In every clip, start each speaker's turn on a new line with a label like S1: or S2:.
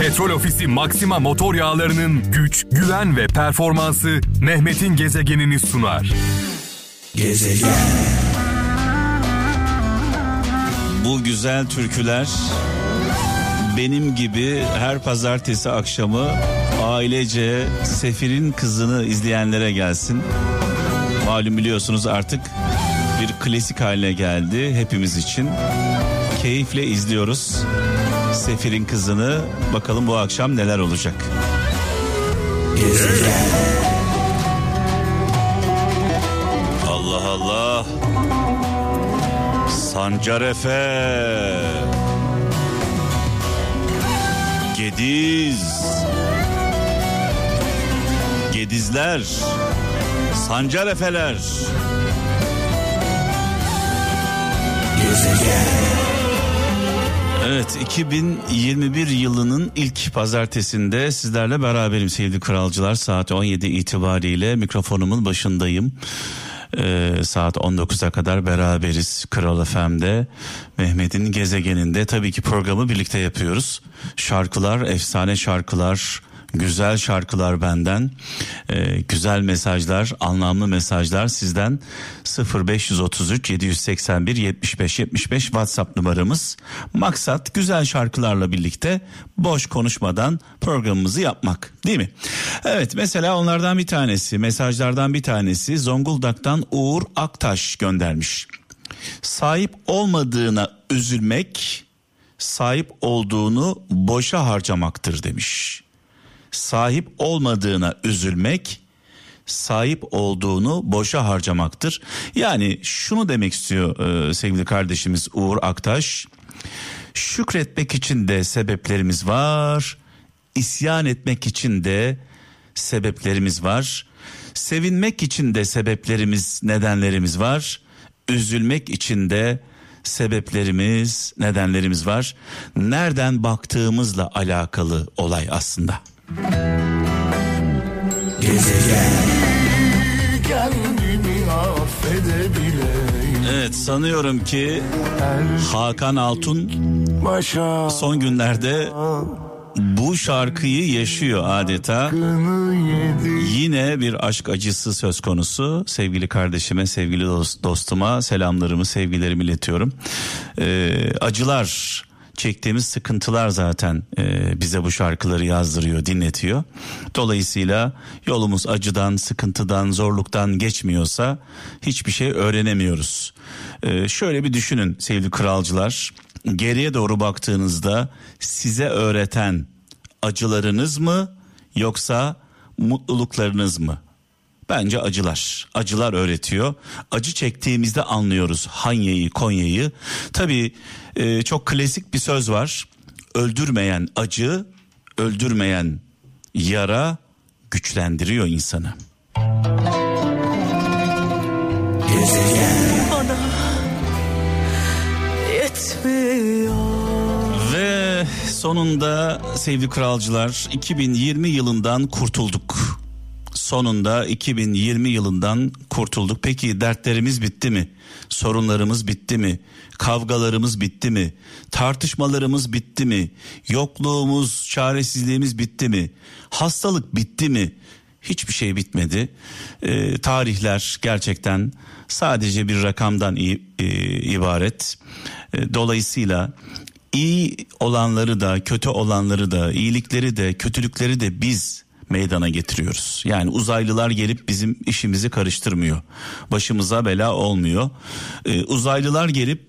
S1: Petrol Ofisi Maxima motor yağlarının güç, güven ve performansı Mehmet'in gezegenini sunar.
S2: Gezegen.
S3: Bu güzel türküler benim gibi her pazartesi akşamı ailece Sefir'in kızını izleyenlere gelsin. Malum biliyorsunuz artık bir klasik haline geldi hepimiz için. Keyifle izliyoruz. Sefir'in kızını bakalım bu akşam neler olacak.
S2: Gezegen.
S3: Allah Allah. Sancar Efe. Gediz. Gedizler. Sancar Efeler.
S2: Gezegen.
S3: Evet 2021 yılının ilk pazartesinde sizlerle beraberim sevgili kralcılar saat 17 itibariyle mikrofonumun başındayım. Ee, saat 19'a kadar beraberiz Kral FM'de Mehmet'in gezegeninde tabii ki programı birlikte yapıyoruz. Şarkılar efsane şarkılar güzel şarkılar benden Ee, güzel mesajlar anlamlı mesajlar sizden 0533 781 75 75 WhatsApp numaramız maksat güzel şarkılarla birlikte boş konuşmadan programımızı yapmak değil mi? Evet mesela onlardan bir tanesi mesajlardan bir tanesi Zonguldak'tan Uğur Aktaş göndermiş. Sahip olmadığına üzülmek sahip olduğunu boşa harcamaktır demiş sahip olmadığına üzülmek sahip olduğunu boşa harcamaktır. Yani şunu demek istiyor e, sevgili kardeşimiz Uğur Aktaş. Şükretmek için de sebeplerimiz var. İsyan etmek için de sebeplerimiz var. Sevinmek için de sebeplerimiz, nedenlerimiz var. Üzülmek için de sebeplerimiz, nedenlerimiz var. Nereden baktığımızla alakalı olay aslında.
S2: Gezegen.
S3: Evet sanıyorum ki Hakan Altun son günlerde bu şarkıyı yaşıyor adeta. Yine bir aşk acısı söz konusu. Sevgili kardeşime, sevgili dost- dostuma selamlarımı, sevgilerimi iletiyorum. Ee, acılar, çektiğimiz sıkıntılar zaten e, bize bu şarkıları yazdırıyor, dinletiyor. Dolayısıyla yolumuz acıdan, sıkıntıdan, zorluktan geçmiyorsa hiçbir şey öğrenemiyoruz. Ee, şöyle bir düşünün sevgili kralcılar. Geriye doğru baktığınızda size öğreten acılarınız mı yoksa mutluluklarınız mı? Bence acılar. Acılar öğretiyor. Acı çektiğimizde anlıyoruz Hanya'yı, Konya'yı. Tabii e, çok klasik bir söz var. Öldürmeyen acı, öldürmeyen yara güçlendiriyor insanı.
S2: Gezegen.
S4: yetmiyor.
S3: Ve sonunda sevgili kralcılar 2020 yılından kurtulduk. Sonunda 2020 yılından kurtulduk. Peki dertlerimiz bitti mi? Sorunlarımız bitti mi? Kavgalarımız bitti mi? Tartışmalarımız bitti mi? Yokluğumuz, çaresizliğimiz bitti mi? Hastalık bitti mi? Hiçbir şey bitmedi. Ee, tarihler gerçekten sadece bir rakamdan i- e, ibaret. E, dolayısıyla iyi olanları da kötü olanları da iyilikleri de kötülükleri de biz meydana getiriyoruz. Yani uzaylılar gelip bizim işimizi karıştırmıyor. Başımıza bela olmuyor. Ee, uzaylılar gelip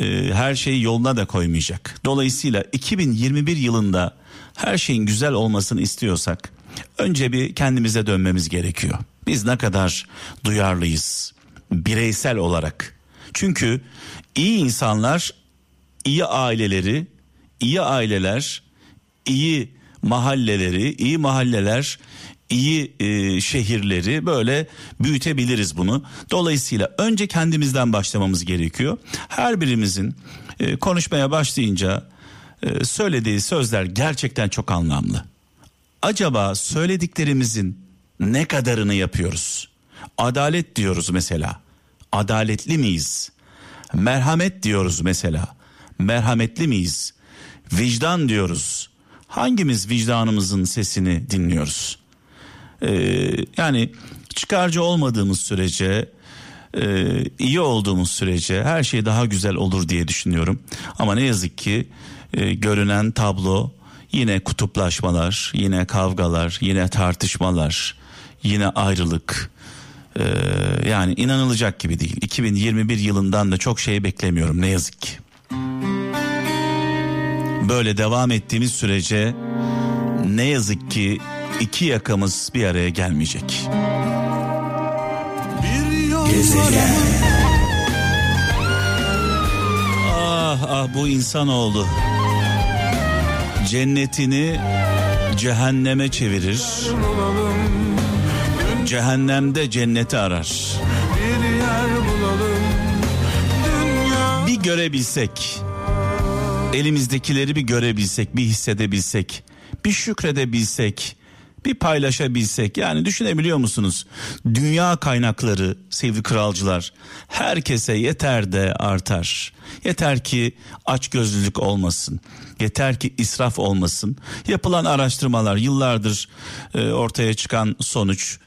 S3: e, her şeyi yoluna da koymayacak. Dolayısıyla 2021 yılında her şeyin güzel olmasını istiyorsak önce bir kendimize dönmemiz gerekiyor. Biz ne kadar duyarlıyız bireysel olarak. Çünkü iyi insanlar, iyi aileleri, iyi aileler, iyi mahalleleri, iyi mahalleler, iyi e, şehirleri böyle büyütebiliriz bunu. Dolayısıyla önce kendimizden başlamamız gerekiyor. Her birimizin e, konuşmaya başlayınca e, söylediği sözler gerçekten çok anlamlı. Acaba söylediklerimizin ne kadarını yapıyoruz? Adalet diyoruz mesela. Adaletli miyiz? Merhamet diyoruz mesela. Merhametli miyiz? Vicdan diyoruz. Hangimiz vicdanımızın sesini dinliyoruz? Ee, yani çıkarcı olmadığımız sürece e, iyi olduğumuz sürece her şey daha güzel olur diye düşünüyorum. Ama ne yazık ki e, görünen tablo yine kutuplaşmalar, yine kavgalar, yine tartışmalar, yine ayrılık. Ee, yani inanılacak gibi değil. 2021 yılından da çok şey beklemiyorum ne yazık ki. Böyle devam ettiğimiz sürece ne yazık ki iki yakamız bir araya gelmeyecek.
S2: Gezegen.
S3: Ah ah bu insanoğlu cennetini cehenneme çevirir. Cehennemde cenneti arar.
S5: Bir yer bulalım Dünya
S3: Bir görebilsek, elimizdekileri bir görebilsek, bir hissedebilsek, bir şükredebilsek, bir paylaşabilsek. Yani düşünebiliyor musunuz? Dünya kaynakları sevgili kralcılar herkese yeter de artar. Yeter ki açgözlülük olmasın. Yeter ki israf olmasın. Yapılan araştırmalar yıllardır e, ortaya çıkan sonuç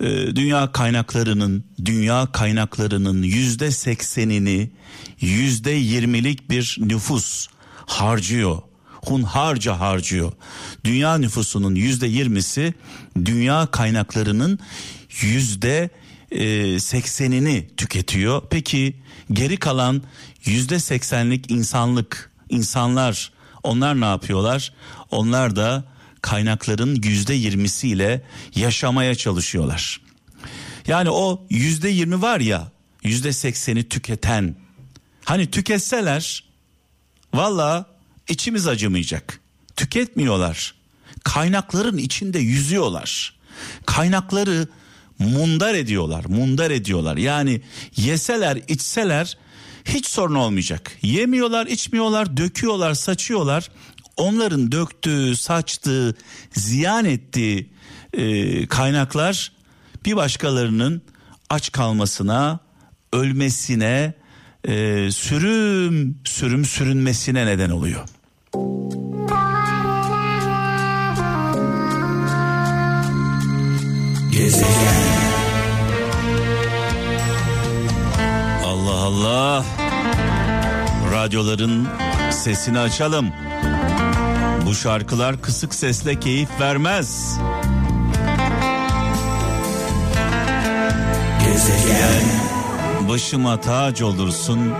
S3: e, dünya kaynaklarının dünya kaynaklarının yüzde seksenini yüzde yirmilik bir nüfus harcıyor hunharca harcıyor. Dünya nüfusunun yüzde yirmisi dünya kaynaklarının yüzde e, seksenini tüketiyor. Peki geri kalan yüzde seksenlik insanlık insanlar onlar ne yapıyorlar? Onlar da kaynakların yüzde yirmisiyle yaşamaya çalışıyorlar. Yani o yüzde yirmi var ya yüzde sekseni tüketen hani tüketseler valla içimiz acımayacak. Tüketmiyorlar. Kaynakların içinde yüzüyorlar. Kaynakları mundar ediyorlar, mundar ediyorlar. Yani yeseler, içseler hiç sorun olmayacak. Yemiyorlar, içmiyorlar, döküyorlar, saçıyorlar. Onların döktüğü, saçtığı, ziyan ettiği e, kaynaklar bir başkalarının aç kalmasına, ölmesine, e, sürüm sürüm sürünmesine neden oluyor.
S2: Gezegen.
S3: Allah Allah. Radyoların sesini açalım. Bu şarkılar kısık sesle keyif vermez.
S2: Gezegen.
S3: Başıma tac olursun.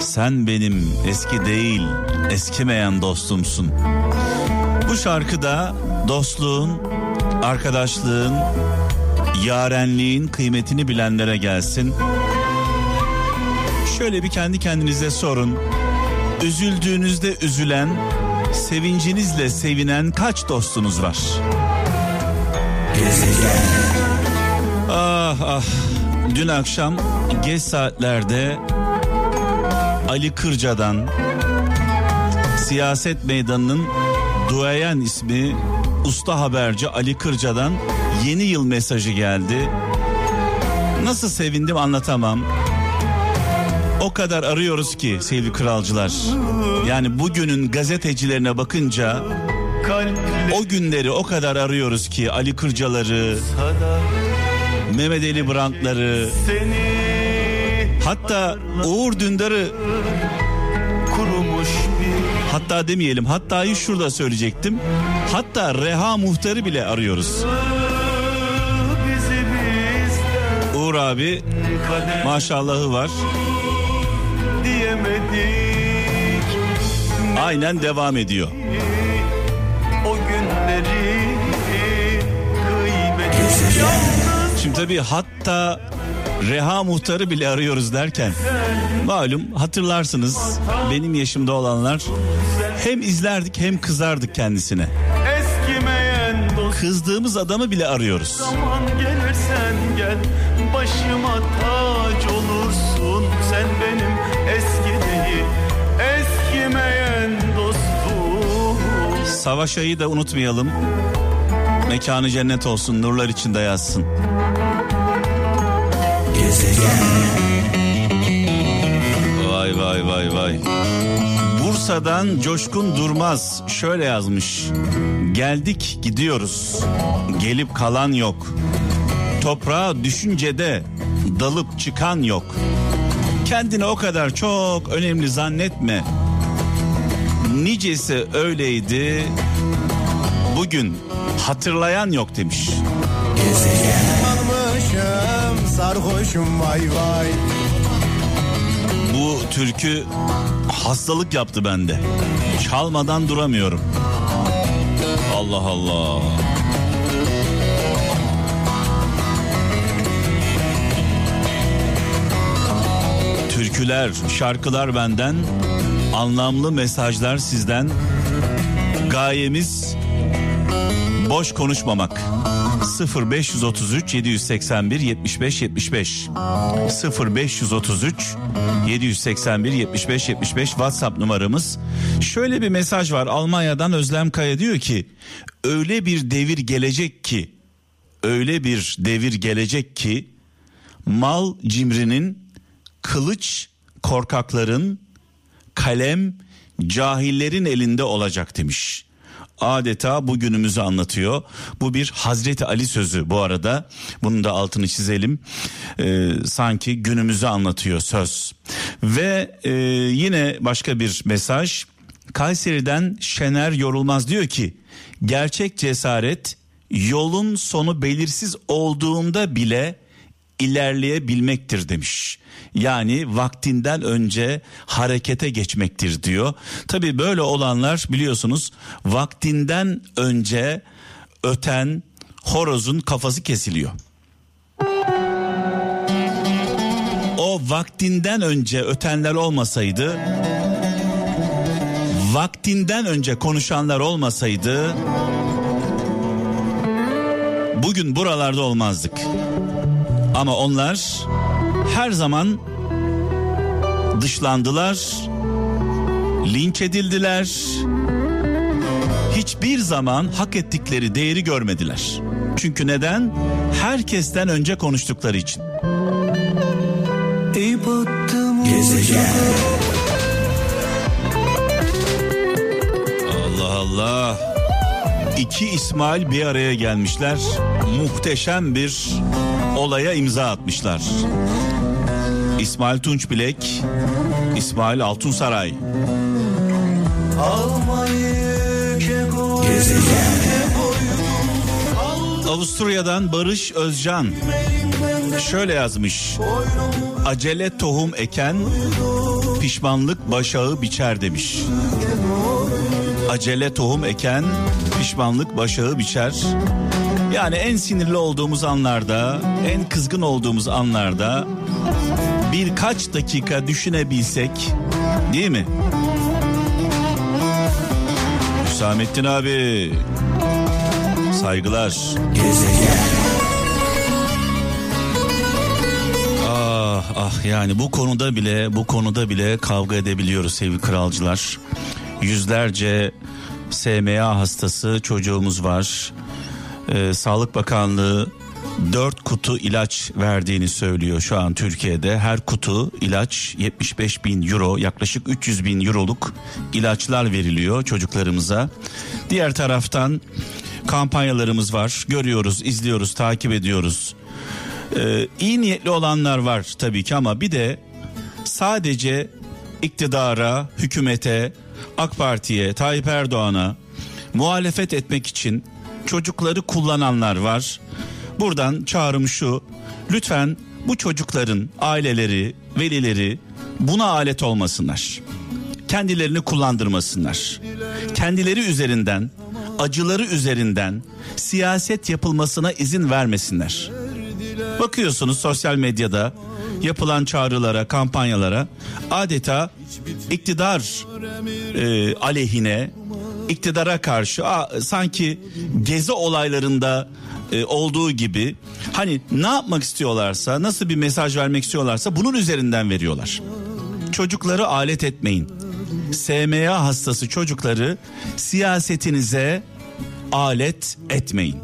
S3: Sen benim eski değil, eskimeyen dostumsun. Bu şarkıda dostluğun, arkadaşlığın, yarenliğin kıymetini bilenlere gelsin. Şöyle bir kendi kendinize sorun. Üzüldüğünüzde üzülen, sevincinizle sevinen kaç dostunuz var?
S2: Gezegen.
S3: Ah ah. Dün akşam geç saatlerde Ali Kırca'dan siyaset meydanının duayen ismi usta haberci Ali Kırca'dan yeni yıl mesajı geldi. Nasıl sevindim anlatamam. O kadar arıyoruz ki sevgili kralcılar. Yani bugünün gazetecilerine bakınca o günleri o kadar arıyoruz ki Ali Kırcaları, Mehmet Ali Brandt'ları, hatta Uğur Dündar'ı
S5: kurumuş bir
S3: hatta demeyelim hatta'yı şurada söyleyecektim. Hatta Reha Muhtar'ı bile arıyoruz. Uğur abi maşallahı var.
S5: diyemedik
S3: Aynen devam ediyor.
S5: o günleri kıymetli.
S3: Şimdi tabii hatta Reha Muhtar'ı bile arıyoruz derken malum hatırlarsınız benim yaşımda olanlar hem izlerdik hem kızardık kendisine. Kızdığımız adamı bile arıyoruz.
S5: zaman gelirsen gel başıma tac olursun sen benim eski değil eskimeyen dostum
S3: Savaş ayı da unutmayalım. Mekanı cennet olsun, nurlar içinde yazsın. Vay. Bursa'dan Coşkun Durmaz şöyle yazmış. Geldik gidiyoruz. Gelip kalan yok. Toprağa düşüncede dalıp çıkan yok. Kendini o kadar çok önemli zannetme. Nicesi öyleydi. Bugün hatırlayan yok demiş.
S2: Sarmışım sarhoşum vay vay
S3: türkü hastalık yaptı bende. Çalmadan duramıyorum. Allah Allah. Türküler, şarkılar benden, anlamlı mesajlar sizden. Gayemiz boş konuşmamak. 0533 781 75 75 0533 781 75 75 WhatsApp numaramız. Şöyle bir mesaj var. Almanya'dan Özlem Kaya diyor ki öyle bir devir gelecek ki öyle bir devir gelecek ki mal cimrinin kılıç korkakların kalem cahillerin elinde olacak demiş adeta bugünümüzü anlatıyor. Bu bir Hazreti Ali sözü bu arada. Bunun da altını çizelim. Ee, sanki günümüzü anlatıyor söz. Ve e, yine başka bir mesaj. Kayseri'den Şener Yorulmaz diyor ki gerçek cesaret yolun sonu belirsiz olduğunda bile ilerleyebilmektir demiş. Yani vaktinden önce harekete geçmektir diyor. Tabii böyle olanlar biliyorsunuz vaktinden önce öten horozun kafası kesiliyor. O vaktinden önce ötenler olmasaydı vaktinden önce konuşanlar olmasaydı bugün buralarda olmazdık. Ama onlar her zaman dışlandılar, linç edildiler. Hiçbir zaman hak ettikleri değeri görmediler. Çünkü neden? Herkesten önce konuştukları için.
S2: Gezegen
S3: Allah Allah. İki İsmail bir araya gelmişler. Muhteşem bir olaya imza atmışlar. İsmail Tunç Bilek, İsmail Altunsaray. Avusturya'dan Barış Özcan şöyle yazmış. Acele tohum eken pişmanlık başağı biçer demiş. Acele tohum eken pişmanlık başağı biçer. Yani en sinirli olduğumuz anlarda, en kızgın olduğumuz anlarda birkaç dakika düşünebilsek değil mi? Hüsamettin abi saygılar.
S2: Gezegen
S3: Ah ah yani bu konuda bile bu konuda bile kavga edebiliyoruz sevgili kralcılar. Yüzlerce SMA hastası çocuğumuz var. Ee, Sağlık Bakanlığı 4 kutu ilaç verdiğini söylüyor şu an Türkiye'de. Her kutu ilaç 75 bin euro yaklaşık 300 bin euroluk ilaçlar veriliyor çocuklarımıza. Diğer taraftan kampanyalarımız var görüyoruz izliyoruz takip ediyoruz. Ee, iyi niyetli olanlar var tabii ki ama bir de sadece iktidara, hükümete, AK Parti'ye, Tayyip Erdoğan'a muhalefet etmek için çocukları kullananlar var. Buradan çağrım şu. Lütfen bu çocukların aileleri, velileri buna alet olmasınlar. Kendilerini kullandırmasınlar. Kendileri üzerinden, acıları üzerinden siyaset yapılmasına izin vermesinler. Bakıyorsunuz sosyal medyada yapılan çağrılara, kampanyalara adeta iktidar e, aleyhine, iktidara karşı a, sanki gezi olaylarında e, olduğu gibi hani ne yapmak istiyorlarsa, nasıl bir mesaj vermek istiyorlarsa bunun üzerinden veriyorlar. Çocukları alet etmeyin. SMA hastası çocukları siyasetinize alet etmeyin.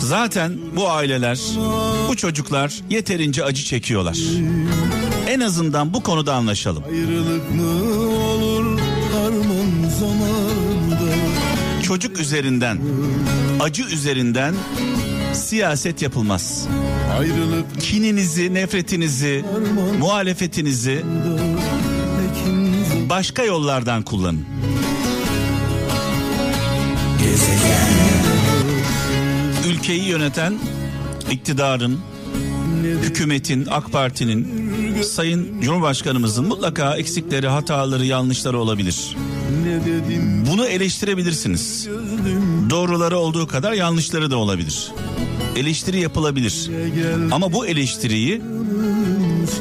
S3: Zaten bu aileler, bu çocuklar yeterince acı çekiyorlar. En azından bu konuda anlaşalım.
S2: Ayrılık mı olur harman zamanında
S3: Çocuk üzerinden, acı üzerinden siyaset yapılmaz.
S2: Ayrılık
S3: Kininizi, nefretinizi, muhalefetinizi başka yollardan kullanın. Ülkeyi yöneten iktidarın, hükümetin, AK Parti'nin, Sayın Cumhurbaşkanımızın mutlaka eksikleri, hataları, yanlışları olabilir. Bunu eleştirebilirsiniz. Doğruları olduğu kadar yanlışları da olabilir. Eleştiri yapılabilir. Ama bu eleştiriyi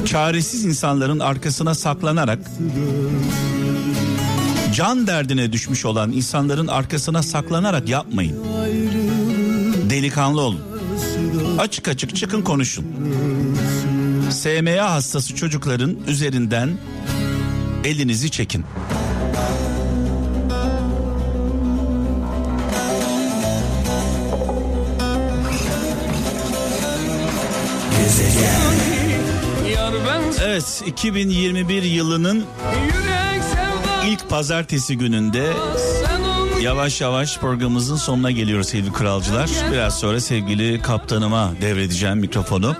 S3: çaresiz insanların arkasına saklanarak can derdine düşmüş olan insanların arkasına saklanarak yapmayın. Delikanlı olun. Açık açık çıkın konuşun. SMA hastası çocukların üzerinden elinizi çekin. Evet 2021 yılının ilk pazartesi gününde yavaş yavaş programımızın sonuna geliyoruz sevgili kralcılar. Biraz sonra sevgili kaptanıma devredeceğim mikrofonu.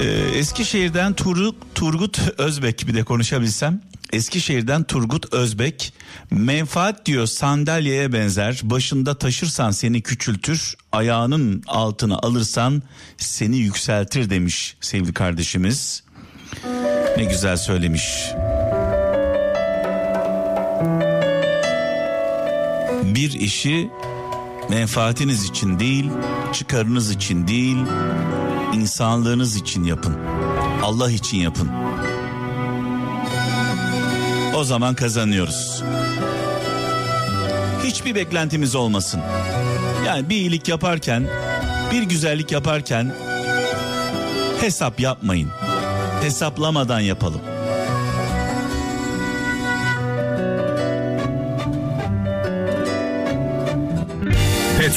S3: Ee, Eskişehir'den Turgut, Turgut Özbek bir de konuşabilsem. Eskişehir'den Turgut Özbek menfaat diyor sandalyeye benzer başında taşırsan seni küçültür ayağının altına alırsan seni yükseltir demiş sevgili kardeşimiz. Ne güzel söylemiş. Bir işi menfaatiniz için değil, çıkarınız için değil, insanlığınız için yapın. Allah için yapın. O zaman kazanıyoruz. Hiçbir beklentimiz olmasın. Yani bir iyilik yaparken, bir güzellik yaparken hesap yapmayın. Hesaplamadan yapalım.